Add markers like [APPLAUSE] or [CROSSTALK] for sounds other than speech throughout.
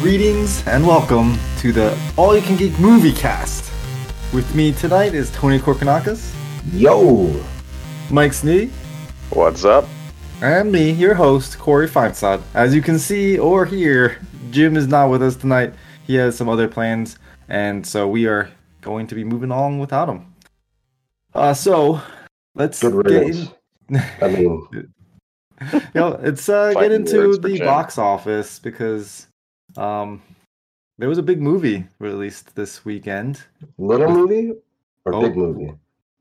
Greetings and welcome to the All You Can Geek Movie Cast. With me tonight is Tony Korkanakis, Yo, Mike Snee, What's up? and me, your host, Corey Feinsod. As you can see or hear, Jim is not with us tonight. He has some other plans, and so we are going to be moving along without him. Uh, so let's good get in, I mean, [LAUGHS] you know, it's uh, get into the box office because um, there was a big movie released this weekend. little movie or Oh. big movie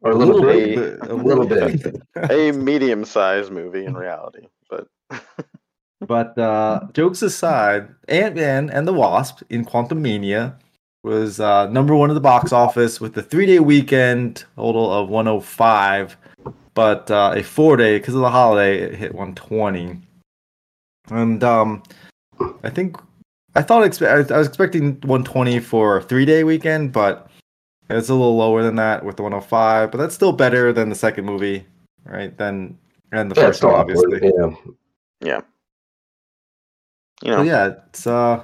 or a little, bit. bit. but- A little bit. [LAUGHS] A medium-sized movie in reality, but [LAUGHS] But uh, jokes aside, Ant Man and the Wasp in Quantumania was uh, number one at the box office with a three day weekend total of 105, but uh, a four day because of the holiday it hit 120. And um, I think I thought expe- I I was expecting 120 for a three day weekend, but it's a little lower than that with the 105. But that's still better than the second movie, right? Than and the Yeah, first one, awkward, obviously. Yeah. Yeah. you know, So yeah, it's uh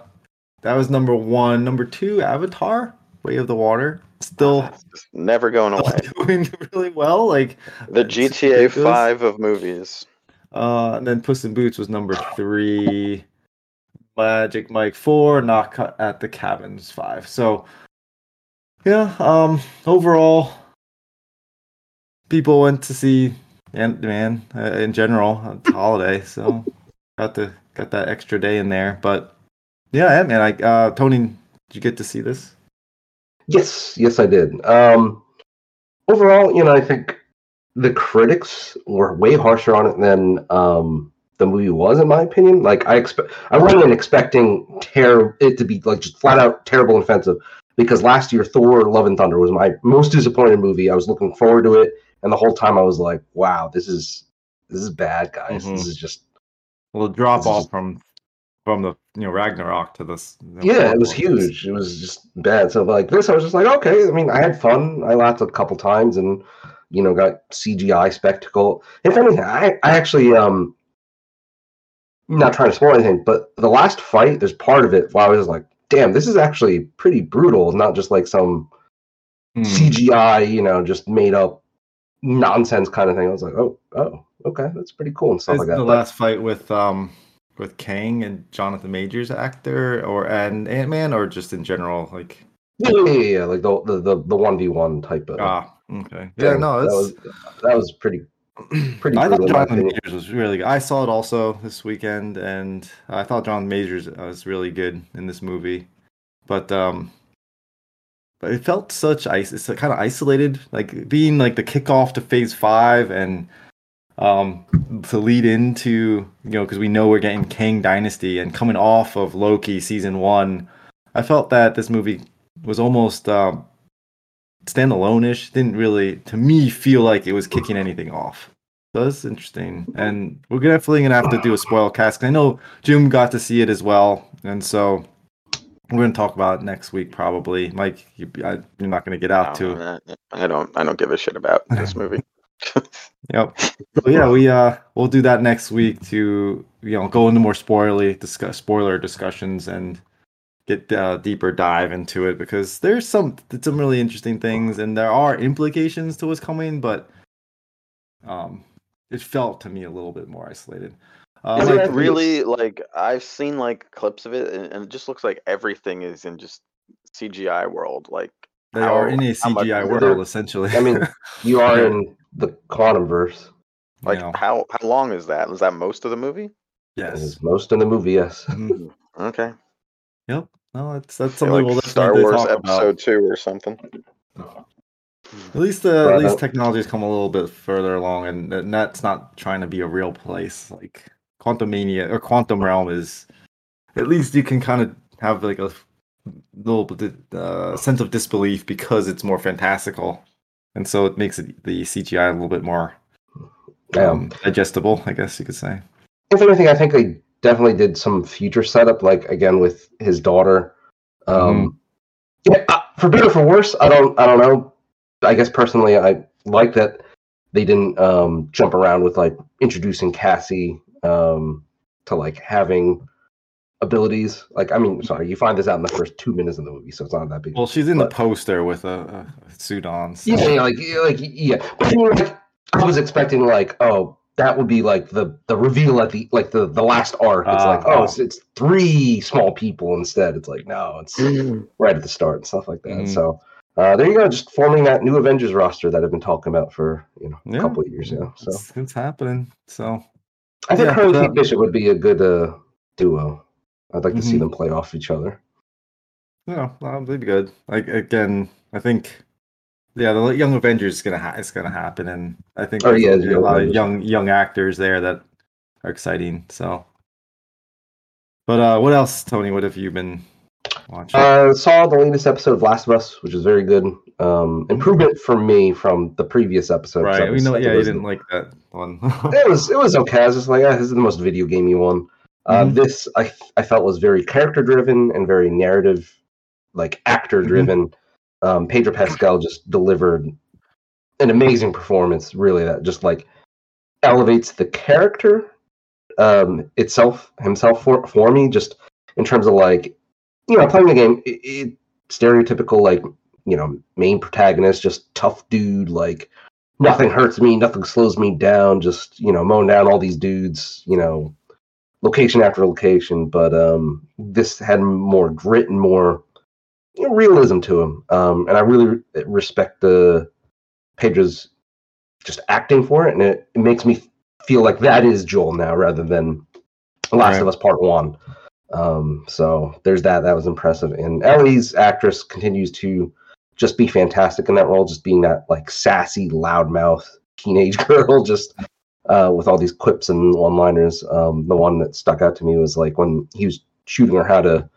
that was number one. Number two, Avatar, Way of the Water. Still just never going away. [LAUGHS] doing really well. Like The GTA. Five of movies. Uh and then Puss in Boots was number three. Magic Mike four, Knock at the Cabins five. So yeah, um overall people went to see Ant Man uh, in general on [LAUGHS] holiday, so got the got that extra day in there. But yeah, Ant Man, I uh Tony, did you get to see this? Yes, yes, I did. Um, overall, you know, I think the critics were way harsher on it than um, the movie was, in my opinion. Like, I expect, I went in expecting ter- it to be like just flat out terrible and offensive. Because last year, Thor: Love and Thunder was my most disappointed movie. I was looking forward to it, and the whole time I was like, "Wow, this is this is bad, guys. Mhm. This is just Well, drop off is- from from the you know Ragnarok to this. yeah, it was huge. It was just bad. So like this, I was just like, okay. I mean, I had fun. I laughed a couple times, and you know, got CGI spectacle. If anything, I I actually um, not trying to spoil anything, but the last fight, there's part of it where I was like, damn, this is actually pretty brutal. Not just like some Hmm. CGI, you know, just made up nonsense kind of thing. I was like, oh, oh, okay, that's pretty cool and stuff like that. the But- last fight with um with Kang and Jonathan Majors actor or and Ant Man or just in general like yeah, yeah, yeah, yeah, like the the the one v one type of. ah okay yeah thing. no that was that was pretty [CLEARS THROAT] pretty I thought Jonathan. Majors was really good. I saw it also this weekend, and I thought Jonathan Majors uh, was really good in this movie. But um, but it felt such ice. It's kind of isolated, like being like the kickoff to Phase Five, and um, to lead into you know because we know we're getting Kang Dynasty and coming off of Loki season one. I felt that this movie was almost um, standalone-ish. Didn't really, to me, feel like it was kicking anything off. So that's interesting, and we're definitely gonna have to do a spoil cast. I know Jim got to see it as well, and so we're gonna talk about it next week probably. Mike, you, I, you're not gonna get out to. Uh, I don't. I don't give a shit about this [LAUGHS] movie. Yep. So yeah, we uh we'll do that next week to you know go into more spoilery discuss spoiler discussions and get uh, deeper dive into it because there's some some really interesting things and there are implications to what's coming, but um it felt to me a little bit more isolated. Uh, Is Yeah, Mike, it really like I've seen like clips of it, and, and it just looks like everything is in just CGI world. Like they how- are in a how much CGI world there? essentially. I mean, [LAUGHS] you are in the quantum verse. Like You know, how how long is that? Was that most of the movie? yes. Most of the movie, yes. Mhm. Okay. Yep. No, it's that's Feel something like we'll Star definitely Wars talk about. Episode Two or something. At least, uh, at least up. technology's come a little bit further along, and, and that's not trying to be a real place. Like Quantumania or Quantum Realm is, at least you can kind of have like a little bit uh, sense of disbelief because it's more fantastical, and so it makes it, the CGI a little bit more Yeah. um, digestible, I guess you could say. if anything, I think they definitely did some future setup, like again with his daughter. Um, Yeah, uh, for better or for worse, I don't, I don't know. I guess personally, I like that they didn't um, jump around with like introducing Cassie um, to like having abilities. Like, I mean, sorry, you find this out in the first two minutes of the movie, so it's not that big. Well, she's in But- the poster with a, a suit on. So. Yeah, yeah, like, yeah, like, yeah. But I mean, like, I was expecting like, oh, that would be like the the reveal at the like the the last arc. It's like, Uh, oh, it's, it's three small people instead. It's like, no, it's right at the start and stuff like that. Mhm. So. Uh, there you go, just forming that new Avengers roster that I've been talking about for you know a Yeah. couple of years now. So It's, it's happening. So I think Yeah, her and Bishop would be a good uh, duo. I'd like to see Mhm. them play off each other. yeah, well, they'd be good. Like again, I think. Yeah, the Young Avengers is gonna ha- it's gonna happen, and I think Oh, there's yeah, a lot of young young actors there that are exciting. So, but uh, what else, Tony? What have you been watching? Uh, saw the latest episode of Last of Us, which is very good. Um, improvement for me from the previous episode. Right, we know. Yeah, you didn't like that one. [LAUGHS] It was it was okay. I was just like, ah, this is the most video gamey one. Uh, Mhm. This I I felt was very character driven and very narrative, like actor driven. Um, Pedro Pascal just delivered an amazing performance. Really, that just like elevates the character um, itself himself for for me. Just in terms of like you know playing the game, it, it stereotypical like you know main protagonist, just tough dude like nothing hurts me, nothing slows me down, just, you know, mowing down all these dudes, you know, location after location. But um this had more grit and more you know, realism to him. Um and I really re- respect the Pedro's just acting for it, and it, it makes me feel like that is Joel now rather than Last Right. of Us Part One. Um, so there's that. That was impressive. And Ellie's actress continues to just be fantastic in that role, just being that like sassy, loudmouth teenage [LAUGHS] girl, just uh, with all these quips and one-liners. Um, the one that stuck out to me was like when he was shooting her how to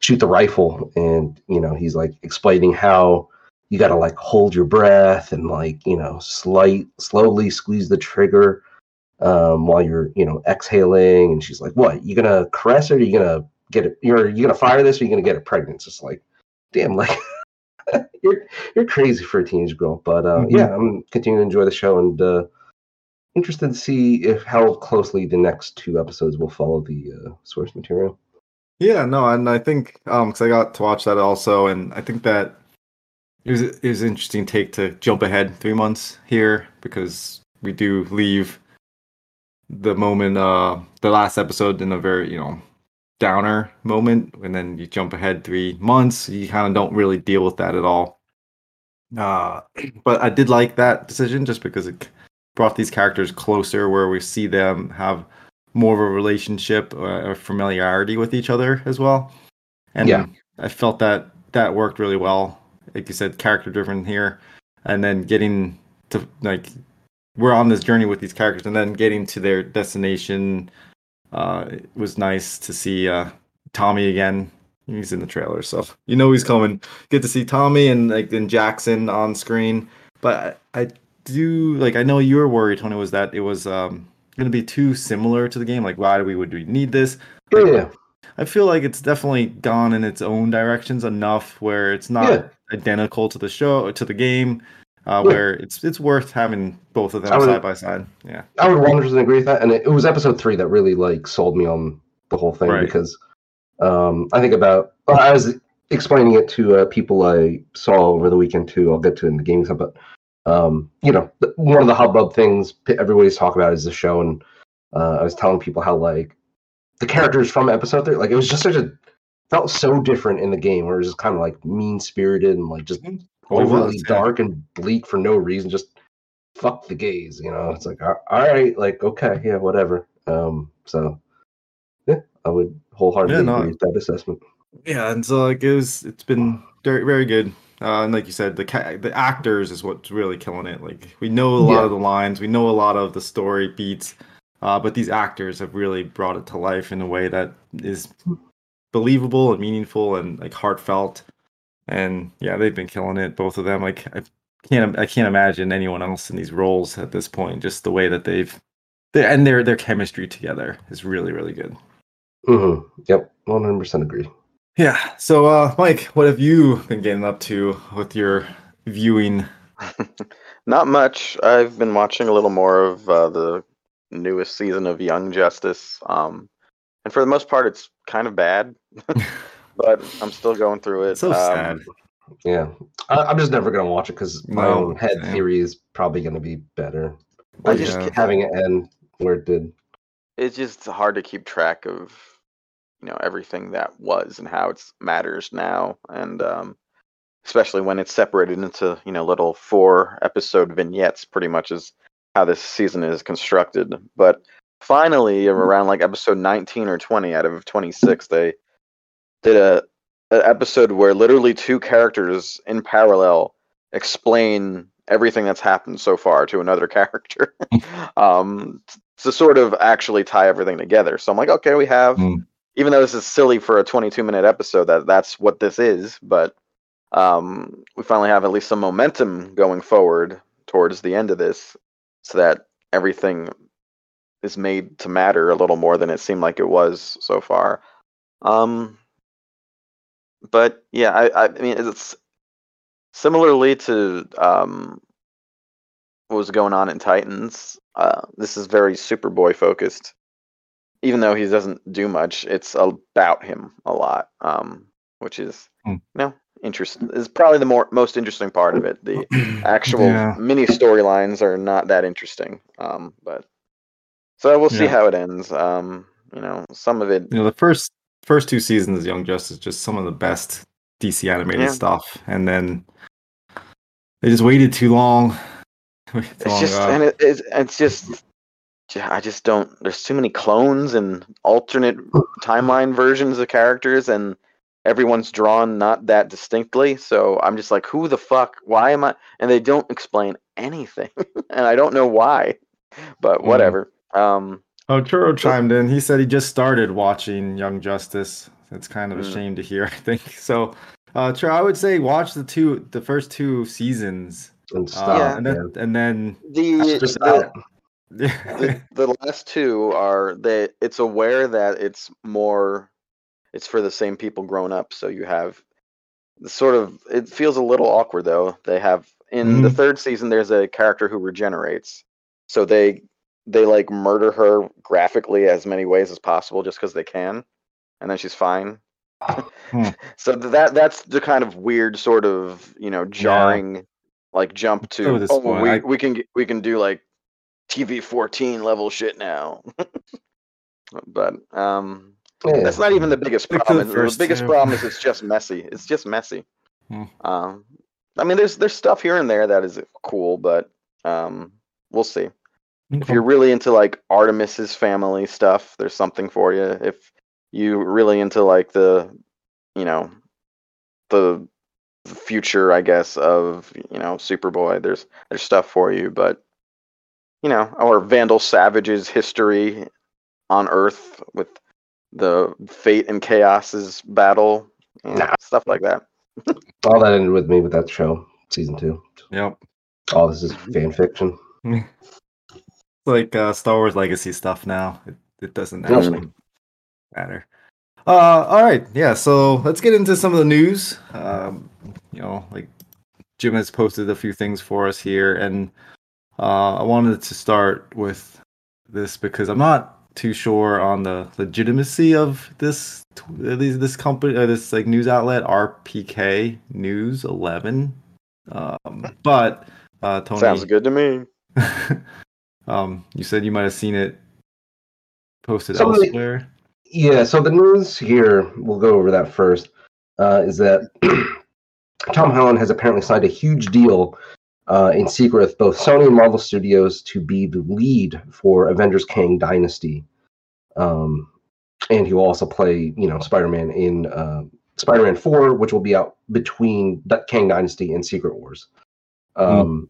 shoot the rifle, and you know he's like explaining how you got to like hold your breath and like you know slight slowly squeeze the trigger um, while you're you know exhaling, and she's like, "What? You gonna caress her? Or you gonna get it? You're you gonna fire this? Or you gonna get it pregnant?" It's just like, damn, like [LAUGHS] you're you're crazy for a teenage girl. But uh, Mhm. yeah, I'm continuing to enjoy the show and uh, interested to see if how closely the next two episodes will follow the uh, source material. Yeah, no, and I think um, because I got to watch that also, and I think that it was it was an interesting take to jump ahead three months here because we do leave the moment, uh, the last episode in a very you know downer moment, and then you jump ahead three months. You kind of don't really deal with that at all. Uh, [CLEARS THROAT] but I did like that decision just because it brought these characters closer, where we see them have more of a relationship uh, or familiarity with each other as well. And Yeah. I felt that that worked really well. Like you said, character driven here, and then getting to like we're on this journey with these characters, and then getting to their destination. Uh, it was nice to see uh, Tommy again. He's in the trailer, so you know he's coming. Good to see Tommy and like then Jackson on screen. But I, I do like I know you were worried, Tony, was that it was um going to be too similar to the game. Like, why do we would we need this? Yeah, Like, I feel like it's definitely gone in its own directions enough where it's not Yeah. identical to the show to the game, uh, Yeah. where it's it's worth having both of them would- side by side. Yeah, I would 100% agree with that. And it, it was episode three that really like sold me on the whole thing Right. because um, I think about well, I was explaining it to uh, people I saw over the weekend too. I'll get to in the stuff, but um, you know, one of the hubbub things everybody's talking about is the show, and uh, I was telling people how like the characters from episode three, like it was just such a felt so different in the game, where it was just kind of like mean spirited and like just Oh, overly dark and bleak for no reason. Just fuck the gays, you know. It's like all all right, like okay, yeah, whatever. Um, so yeah, I would wholeheartedly Yeah, no, agree with that assessment. yeah, and so like it was, it's been very very good. Uh, and like you said, the ca- the actors is what's really killing it. Like we know a lot Yeah. of the lines, we know a lot of the story beats, uh, but these actors have really brought it to life in a way that is believable and meaningful and like heartfelt. And yeah, they've been killing it, both of them. Like I can't I can't imagine anyone else in these roles at this point. Just the way that they've they, and their their chemistry together is really really good. hmm Yep, one hundred percent agree. Yeah. So, uh, Mike, what have you been getting up to with your viewing? [LAUGHS] Not much. I've been watching a little more of uh, the newest season of Young Justice. Um, and for the most part, it's kind of bad. [LAUGHS] but I'm still going through it. So Um, sad. Yeah, I, I'm just never gonna watch it because my No, own head same. theory is probably gonna be better. I just just can't- having it end where it did. It's just hard to keep track of, you know, everything that was and how it matters now, and um, especially when it's separated into you know little four episode vignettes. Pretty much is how this season is constructed. But finally, around like episode 19 or 20 out of 26, they did a an episode where literally two characters in parallel explain everything that's happened so far to another [LAUGHS] character um to sort of actually tie everything together so i'm like okay we have Mm. Even though this is silly for a 22 minute episode that that's what this is but um we finally have at least some momentum going forward towards the end of this so that everything is made to matter a little more than it seemed like it was so far um but yeah, I, I mean it's similarly to um, what was going on in Titans. Uh, this is very Superboy focused, even though he doesn't do much. It's about him a lot, um, which is Hmm. you know interesting. Is probably the more most interesting part of it. The [CLEARS THROAT] actual Yeah. mini storylines are not that interesting, um, but so we'll see Yeah. how it ends. Um, you know, some of it You know, the first first two seasons of Young Justice just some of the best DC animated Yeah. stuff, and then they just waited too long. [LAUGHS] It's long, just uh, and it, it's it's just I just don't. There's too many clones and alternate timeline versions of characters, and everyone's drawn not that distinctly. So I'm just like, who the fuck? Why am I? And they don't explain anything, [LAUGHS] and I don't know why. But Mm. whatever. Um, Oh, Churro chimed in. He said he just started watching Young Justice. It's kind of a Mm. shame to hear, [LAUGHS] I think. So, uh, Churro, I would say watch the two, the first two seasons, And uh, stop. Yeah. and then and then the Just the, that. The [LAUGHS] the last two are that it's aware that it's more it's for the same people grown up so you have the sort of it feels a little awkward though they have in the Mhm. third season there's a character who regenerates so they they like murder her graphically as many ways as possible just because they can and then she's fine Hmm. [LAUGHS] so that that's the kind of weird sort of you know jarring like jump to oh we, I- we can we can do like TV 14 level shit now. [LAUGHS] but um Yeah. that's not even the biggest problem. the The, biggest two. problem is it's just messy. It's just messy. Hmm. Um I mean there's there's stuff here and there that is cool, but um we'll see. If you're really into like Artemis's family stuff, there's something for you. If you really into like the you know the future, I guess, of you know Superboy, there's there's stuff for you, but you know, or Vandal Savage's history on Earth with the fate and chaos's battle, you Nah. stuff like that. All that ended with me with that show, season two. Yep. All this is fan fiction. It's [LAUGHS] like uh, Star Wars Legacy stuff now. It, it doesn't Yeah. actually matter. Uh, all right, yeah. So let's get into some of the news. Um, you know, like Jim has posted a few things for us here, and uh, I wanted to start with this because I'm not too sure on the legitimacy of this uh, these this company uh, this like news outlet RPK News 11. Um, but uh, Tony Sounds good to me. [LAUGHS] um, you said you might have seen it posted Some of the- elsewhere. Yeah, so the news here, we'll go over that first, uh, is that [CLEARS THROAT] Tom Holland has apparently signed a huge deal uh, in secret with both Sony and Marvel Studios to be the lead for Avengers Kang Dynasty. Um, and he will also play, you know, Spider Man in uh, Spider Man 4, which will be out between Kang Dynasty and Secret Wars. Um,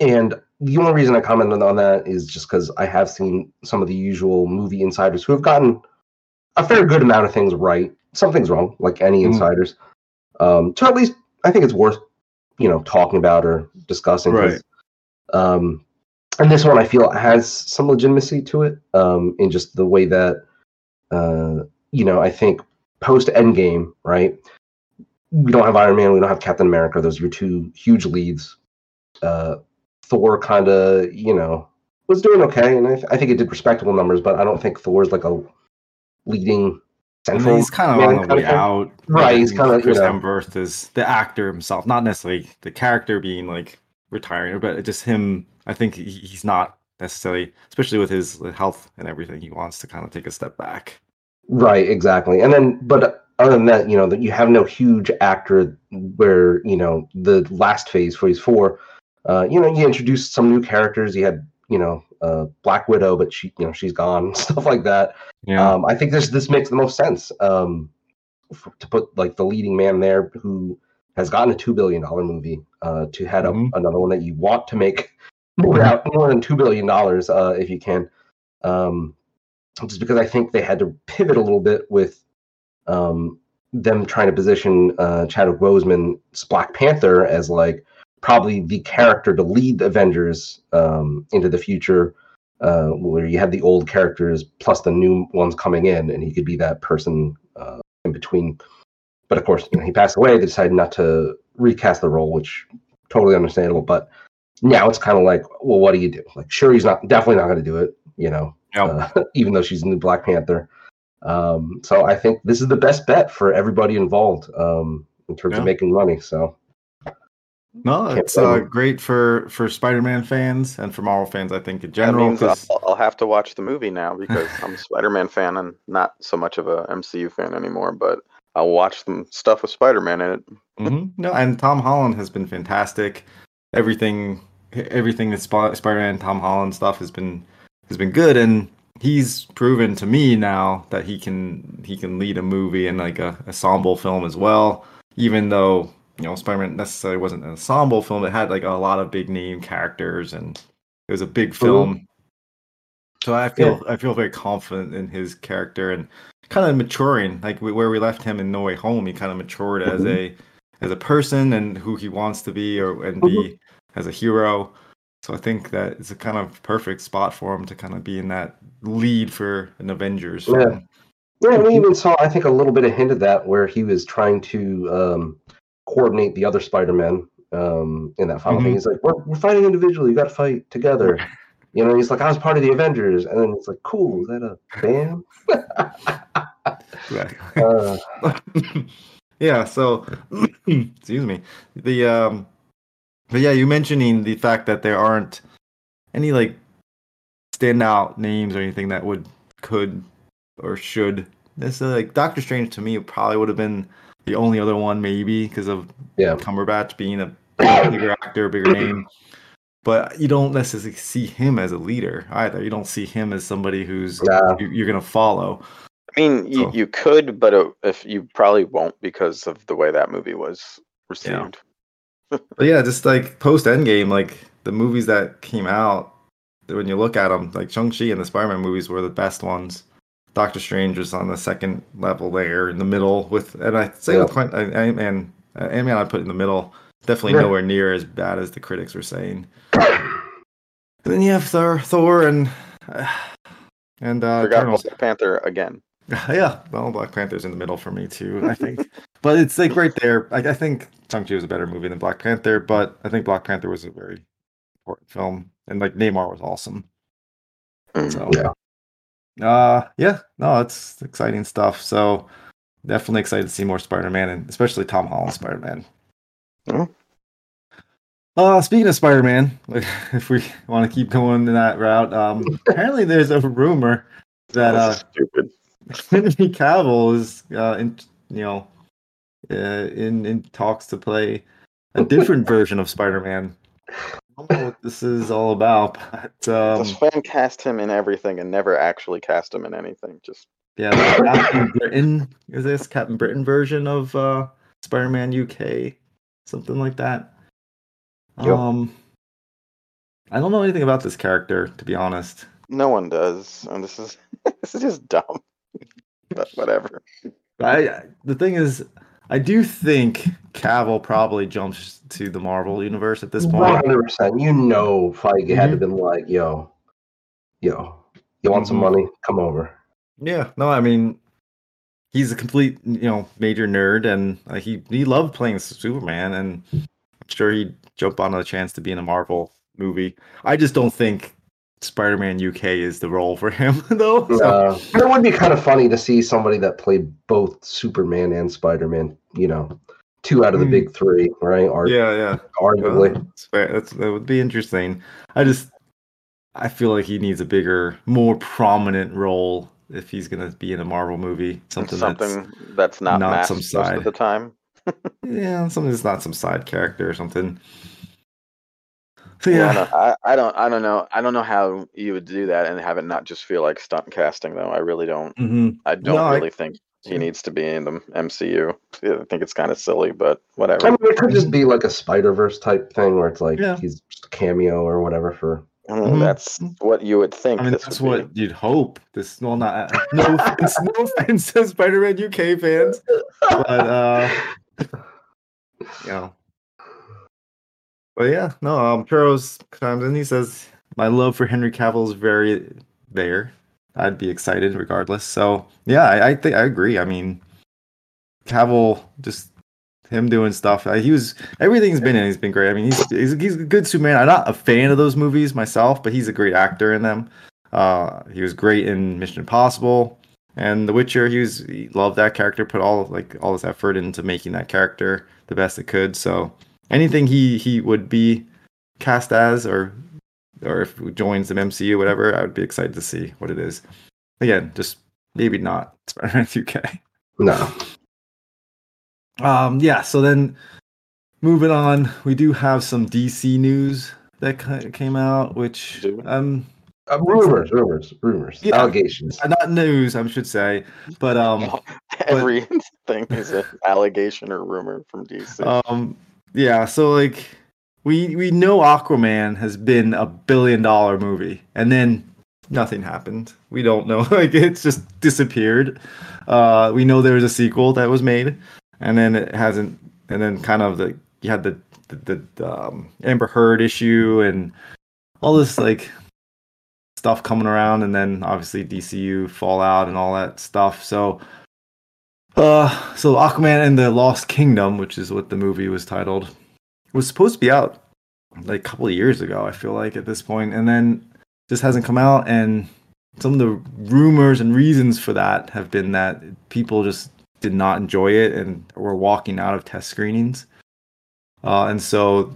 And the only reason I commented on that is just because I have seen some of the usual movie insiders who have gotten a fair good amount of things right. Something's wrong, like any Mhm. insiders. Um, so at least I think it's worth, you know, talking about or discussing. Right. Um, and this one I feel has some legitimacy to it um, in just the way that, uh, you know, I think post Endgame, right? We don't have Iron Man, we don't have Captain America. Those are your two huge leads. Uh, Thor kind of, you know, was doing okay, and I, th- I think it did respectable numbers, but I don't think Thor's like a leading And he's kind of on the way out. Right, he's kinda, you Chris know. Hemsworth is the actor himself, not necessarily the character being like retiring, but just him. I think he, he's not necessarily, especially with his health and everything. He wants to kind of take a step back. Right, exactly. And then, but other than that, you know, that you have no huge actor where you know the last phase, phase four. Uh, you know, you introduced some new characters. You had, you know, uh, Black Widow, but she, you know, she's gone, [LAUGHS] stuff like that. Yeah, Um, I think this this makes the most sense um, f- to put like the leading man there who has gotten a two billion dollar movie uh, to head Mhm. up another one that you want to make [LAUGHS] more out more than two billion dollars uh, if you can. Um, just because I think they had to pivot a little bit with um, them trying to position uh, Chadwick Boseman's Black Panther as like probably the character to lead the Avengers um, into the future, uh, where you had the old characters plus the new ones coming in, and he could be that person uh, in between. But of course, you know, he passed away. They decided not to recast the role, which totally understandable. But now it's kind of like, well, what do you do? Like, sure, he's not definitely not going to do it, you know, Yeah. uh, [LAUGHS] even though she's in the Black Panther. Um, so I think this is the best bet for everybody involved um, in terms Yeah. of making money. So no, it's uh, great for for Spider-Man fans and for Marvel fans. I think in general. I'll, I'll have to watch the movie now because [LAUGHS] I'm a Spider-Man fan and not so much of a MCU fan anymore. But I'll watch some stuff with Spider-Man in it. Mhm. No, and Tom Holland has been fantastic. Everything, everything that Sp- Spider-Man, Tom Holland stuff has been has been good, and he's proven to me now that he can he can lead a movie and like a ensemble film as well. Even though you know Spider-Man necessarily wasn't an ensemble film, it had like a lot of big name characters, and it was a big film. So I feel I feel very confident in his character and kind of maturing. Like where we left him in No Way Home, he kind of matured as a as a person and who he wants to be or and be as a hero. So I think that it's a kind of perfect spot for him to kind of be in that lead for an Avengers Yeah. film. yeah, we even saw I think a little bit of hint of that where he was trying to um, coordinate the other Spider-Men um, in that final Mhm. thing. He's like, we're, we're fighting individually. You got to fight together. [LAUGHS] You know, he's like, I was part of the Avengers, and then it's like, cool. Is that a band? [LAUGHS] [LAUGHS] Uh, yeah so [CLEARS THROAT] excuse me the um but yeah you mentioning the fact that there aren't any like standout names or anything that would could or should necessarily like doctor strange to me probably would have been the only other one maybe because of yeah. cumberbatch being a bigger actor bigger name but you don't necessarily see him as a leader either you don't see him as somebody who's Nah. you- you're gonna follow I mean, you, So- you could, but uh, if you probably won't because of the way that movie was received. But yeah, just like post Endgame, like the movies that came out, when you look at them, like Shang-Chi and the Spider-Man movies were the best ones. Doctor Strange was on the second level there in the middle with, and I say with Yeah. Quint, Ant-Man, uh, Ant-Man I put in the middle. Definitely Yeah. nowhere near as bad as the critics were saying. And [COUGHS] then you have Thor, Thor and and uh, Forgot Eternals. Black Panther again. [LAUGHS] Yeah, well, Black Panther's in the middle for me too. I think, [LAUGHS] but it's like right there. Like I think Shang-Chi was a better movie than Black Panther, but I think Black Panther was a very important film, and like Namor was awesome. Mm. So Yeah. Uh, yeah, no, it's exciting stuff. So definitely excited to see more Spider-Man, and especially Tom Holland Spider-Man. Mhm. Uh, speaking of Spider-Man, [LAUGHS] if we want to keep going in that route, um, [LAUGHS] apparently there's a rumor that uh, stupid. [LAUGHS] Henry Cavill is, uh, in, you know, uh, in in talks to play a different version of Spider-Man. I don't know what this is all about, but um, Just fan cast him in everything and never actually cast him in anything. Just yeah, Captain Britain is this Captain Britain version of uh, Spider-Man UK, something like that. Yep. Um, I don't know anything about this character, to be honest. no one does, and this is [LAUGHS] this is just dumb. [LAUGHS] but whatever. I the thing is, I do think Cavill probably jumps to the Marvel universe at this point. hundred percent. You know, Feige had to Mhm. been like, "Yo, yo, you want some Mhm. money? Come over." Yeah, no, I mean, he's a complete, you know, major nerd, and uh, he he loved playing Superman, and I'm sure he'd jump on a chance to be in a Marvel movie. I just don't think Spider-Man UK is the role for him, [LAUGHS] though. So, Uh, it would be kind of funny to see somebody that played both Superman and Spider Man. You know, two out of the Hmm. big three, right? Or yeah, yeah. arguably. Well, that's fair. That's, that would be interesting. I just, I feel like he needs a bigger, more prominent role if he's gonna be in a Marvel movie. Something, Something that's, not, not masked some side. of the time. [LAUGHS] yeah, something that's not some side character or something. So Yeah, I don't, I, I don't. I don't know. I don't know how you would do that and have it not just feel like stunt casting, though. I really don't. hmm I don't No, I- really think he needs to be in the MCU. I think it's kind of silly, but whatever. I mean, it could just be like a Spider Verse type thing where it's like Yeah. he's just a cameo or whatever for. Mm, Mhm. That's what you would think. I mean this that's would what you'd hope. This well, not no offense, no offense to Spider-Man UK fans, but uh, [LAUGHS] you know. But yeah, no, um, comes in. He says, "My love for Henry Cavill is very there. I'd be excited regardless." So yeah, I, I think I agree. I mean, Cavill just him doing stuff. Uh, he was everything's been in. He's been great. I mean, he's he's, he's a good Superman. I'm not a fan of those movies myself, but he's a great actor in them. Uh, he was great in Mission Impossible and The Witcher. He was he loved that character. Put all like all his effort into making that character the best it could. So anything he he would be cast as or or if he joins the MCU, whatever, I would be excited to see what it is. Again, just maybe not Spider-Man [LAUGHS] UK. No. Um, yeah. So then, moving on, we do have some DC news that came out, which um, Uh, rumors, rumors, rumors, Yeah. allegations. not news, I should say, but um, [LAUGHS] Everything is an allegation or rumor from DC. um, yeah. So like, we we know Aquaman has been a billion dollar movie, and then nothing happened. We don't know, [LAUGHS] like it's just disappeared. Uh, we know there was a sequel that was made, and then it hasn't. And then kind of the you had the the, the um, Amber Heard issue and all this like stuff coming around, and then obviously DCU Fallout and all that stuff. So, uh, so Aquaman and the Lost Kingdom, which is what the movie was titled, was supposed to be out like a couple of years ago. I feel like at this point, and then just hasn't come out. And some of the rumors and reasons for that have been that people just did not enjoy it and were walking out of test screenings. Uh, and so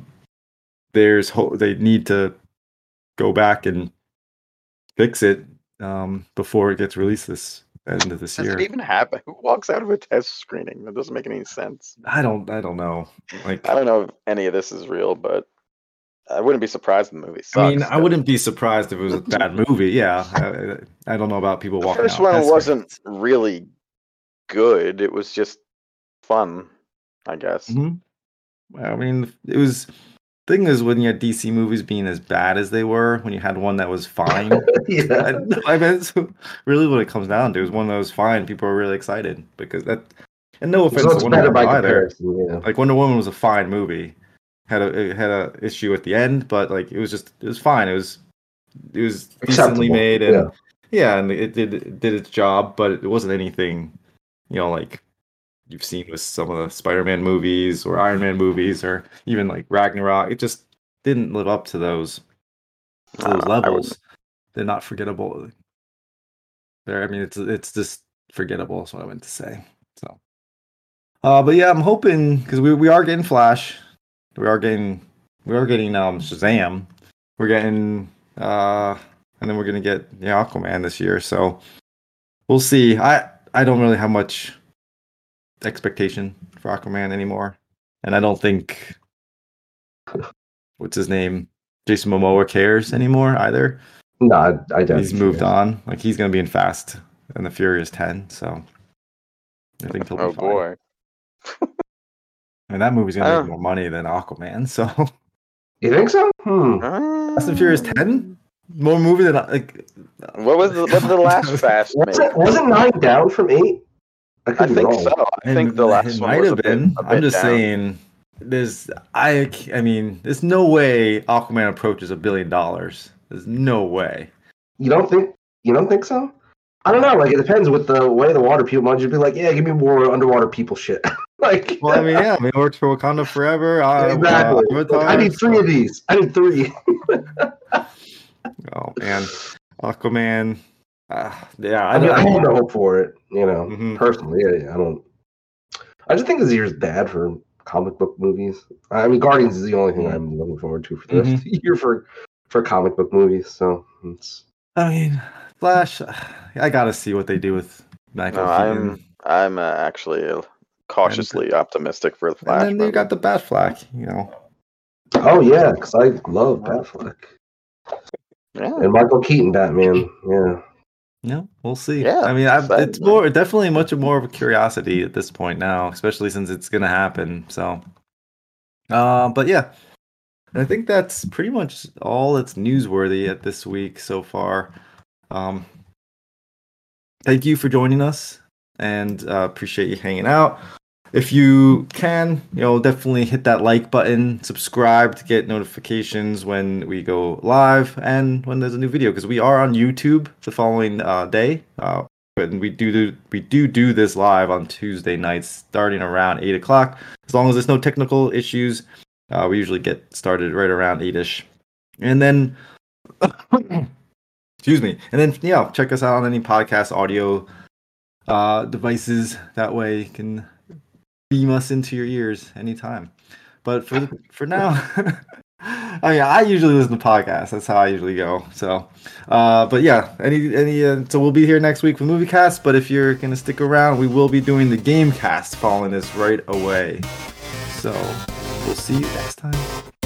there's hope they need to go back and fix it um, before it gets released this end of this Does year. it even happen? [LAUGHS] Who walks out of a test screening? That doesn't make any sense. I don't I don't know. Like I don't know if any of this is real, but I wouldn't be surprised if the movie sucks. I mean, I though. wouldn't be surprised if it was a [LAUGHS] bad movie. Yeah, I, I don't know about people The walking. first one wasn't screenings. really good. It was just fun, I guess. Mhm. I mean, it was. Thing is, when you had DC movies being as bad as they were, when you had one that was fine, [LAUGHS] yeah. I, I mean, really what it comes down to is one that was fine. People are really excited because that. And no offense to Wonder better Woman by either. Yeah. Like Wonder Woman was a fine movie, had a it had a issue at the end, but like it was just it was fine. It was it was decently Acceptable, made and yeah. yeah, and it did it did its job, but it wasn't anything, you know, like you've seen with some of the Spider-Man movies or Iron Man movies or even like Ragnarok. It just didn't live up to those to those Uh, levels. They're not forgettable. There, I mean, it's it's just forgettable. Is what I meant to say. So, uh, but yeah, I'm hoping because we we are getting Flash, we are getting we are getting um Shazam, we're getting uh, and then we're gonna get yeah Aquaman this year. So we'll see. I I don't really have much expectation for Aquaman anymore, and I don't think [LAUGHS] what's his name Jason Momoa cares anymore either. No, I, I don't. He's moved on. Like he's gonna be in Fast and the Furious Ten. So I think he'll be Oh fine. boy. [LAUGHS] And that movie's gonna Oh. make more money than Aquaman. So You think so? Hmm. Fast and Furious Ten, more movie than like. What was the, what did the last [LAUGHS] Fast Was make? it, wasn't nine down from eight? I could be think wrong. so. I think the last it one might was have a bit- been. a I'm just down. saying. There's I I mean, there's no way Aquaman approaches a billion dollars. There's no way. You don't think? You don't think so? I don't know. Like it depends with the way the water people might just be like, yeah, give me more underwater people shit. [LAUGHS] like, Well, I mean, yeah, I mean, it works for Wakanda forever. [LAUGHS] Uh, exactly. uh, Avatar, I need three so- of these. I need three. [LAUGHS] Oh man, Aquaman. Uh, yeah, I, mean, I have no hope for it. You know, Mhm. personally, I, I don't. I just think this year's bad for comic book movies. I mean, Guardians is the only thing I'm looking forward to for the rest of the year for for comic book movies. So it's I mean, Flash. I gotta see what they do with Michael No, I'm I'm uh, actually uh, cautiously optimistic for the Flash. and then you got the Batfleck. You know, oh yeah, because I love Batfleck yeah. and Michael Keaton Batman. Yeah, no, we'll see. Yeah, I mean, it's man. more definitely much more of a curiosity at this point now, especially since it's gonna happen. So, uh, but yeah, I think that's pretty much all that's newsworthy at this week so far. Um, thank you for joining us, and uh, appreciate you hanging out. If you can, you know, definitely hit that like button, subscribe to get notifications when we go live and when there's a new video. Because we are on YouTube the following uh, day, uh, and we do, do we do do this live on Tuesday nights, starting around eight o'clock. As long as there's no technical issues, uh, we usually get started right around eight ish, and then. [COUGHS] Excuse me. And then yeah, check us out on any podcast audio uh devices. That way you can beam us into your ears anytime. But for for now, [LAUGHS] I mean, I usually listen to podcasts. That's how I usually go. So, uh, but yeah, any any. Uh, so we'll be here next week for movie cast. But if you're gonna stick around, we will be doing the game cast following this right away. So we'll see you next time.